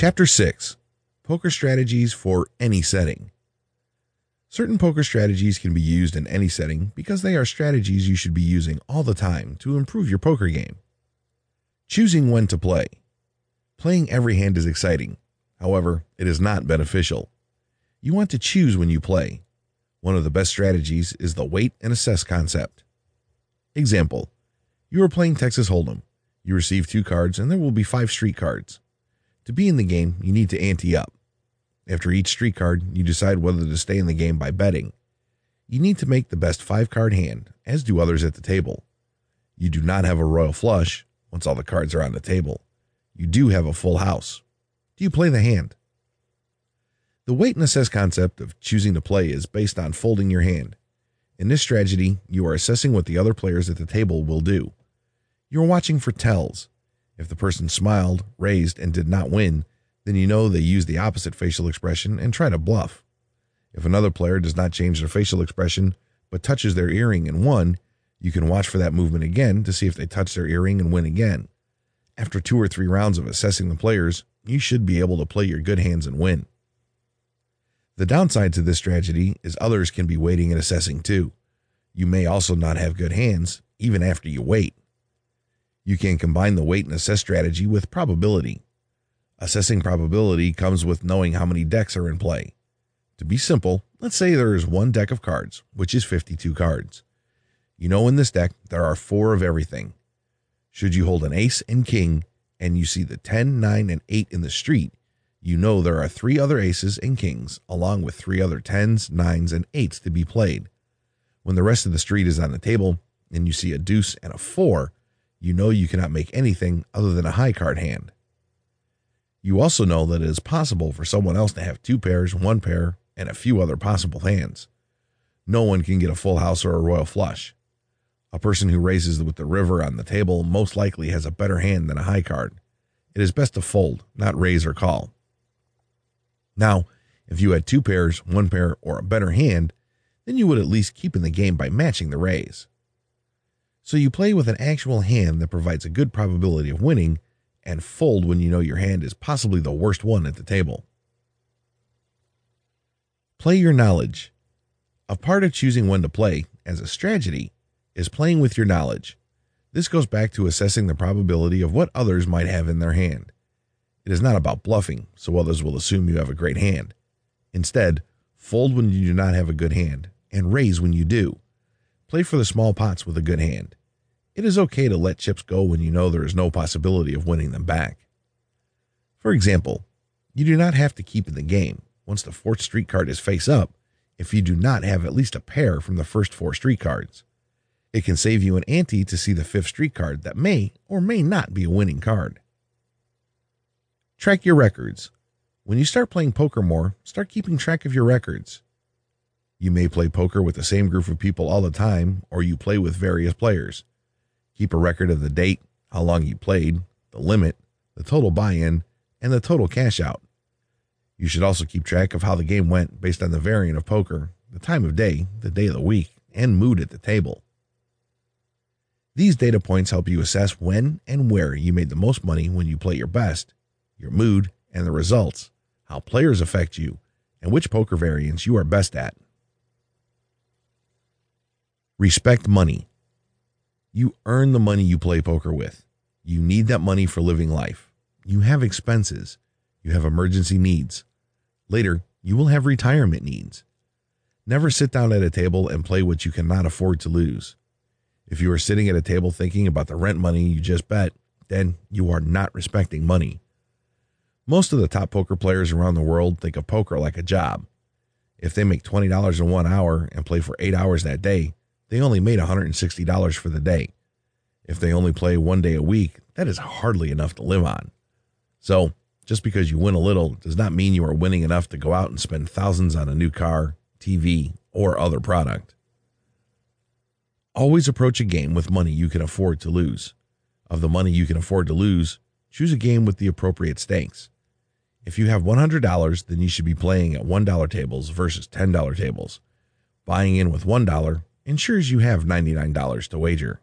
Chapter 6 Poker Strategies for Any Setting. Certain poker strategies can be used in any setting because they are strategies you should be using all the time to improve your poker game. Choosing when to play. Playing every hand is exciting. However, it is not beneficial. You want to choose when you play. One of the best strategies is the wait and assess concept. Example You are playing Texas Hold'em. You receive two cards, and there will be five street cards. To be in the game, you need to ante up. After each street card, you decide whether to stay in the game by betting. You need to make the best five card hand, as do others at the table. You do not have a royal flush once all the cards are on the table. You do have a full house. Do you play the hand? The wait and assess concept of choosing to play is based on folding your hand. In this strategy, you are assessing what the other players at the table will do. You are watching for tells. If the person smiled, raised, and did not win, then you know they use the opposite facial expression and try to bluff. If another player does not change their facial expression but touches their earring and won, you can watch for that movement again to see if they touch their earring and win again. After two or three rounds of assessing the players, you should be able to play your good hands and win. The downside to this strategy is others can be waiting and assessing too. You may also not have good hands, even after you wait. You can combine the wait and assess strategy with probability. Assessing probability comes with knowing how many decks are in play. To be simple, let's say there is one deck of cards, which is 52 cards. You know in this deck there are four of everything. Should you hold an ace and king and you see the 10, 9, and 8 in the street, you know there are three other aces and kings, along with three other 10s, 9s, and 8s to be played. When the rest of the street is on the table and you see a deuce and a 4, you know you cannot make anything other than a high card hand. You also know that it is possible for someone else to have two pairs, one pair, and a few other possible hands. No one can get a full house or a royal flush. A person who raises with the river on the table most likely has a better hand than a high card. It is best to fold, not raise or call. Now, if you had two pairs, one pair, or a better hand, then you would at least keep in the game by matching the raise. So you play with an actual hand that provides a good probability of winning and fold when you know your hand is possibly the worst one at the table. Play your knowledge. A part of choosing when to play, as a strategy, is playing with your knowledge. This goes back to assessing the probability of what others might have in their hand. It is not about bluffing, so others will assume you have a great hand. Instead, fold when you do not have a good hand and raise when you do. Play for the small pots with a good hand. It is okay to let chips go when you know there is no possibility of winning them back. For example, you do not have to keep in the game once the fourth street card is face up if you do not have at least a pair from the first four street cards. It can save you an ante to see the fifth street card that may or may not be a winning card. Track your records. When you start playing poker more, start keeping track of your records. You may play poker with the same group of people all the time, or you play with various players. Keep a record of the date, how long you played, the limit, the total buy in, and the total cash out. You should also keep track of how the game went based on the variant of poker, the time of day, the day of the week, and mood at the table. These data points help you assess when and where you made the most money when you play your best, your mood, and the results, how players affect you, and which poker variants you are best at. Respect money. You earn the money you play poker with. You need that money for living life. You have expenses. You have emergency needs. Later, you will have retirement needs. Never sit down at a table and play what you cannot afford to lose. If you are sitting at a table thinking about the rent money you just bet, then you are not respecting money. Most of the top poker players around the world think of poker like a job. If they make $20 in one hour and play for eight hours that day, they only made $160 for the day. If they only play one day a week, that is hardly enough to live on. So, just because you win a little does not mean you are winning enough to go out and spend thousands on a new car, TV, or other product. Always approach a game with money you can afford to lose. Of the money you can afford to lose, choose a game with the appropriate stakes. If you have $100, then you should be playing at $1 tables versus $10 tables. Buying in with $1 ensures you have $99 to wager.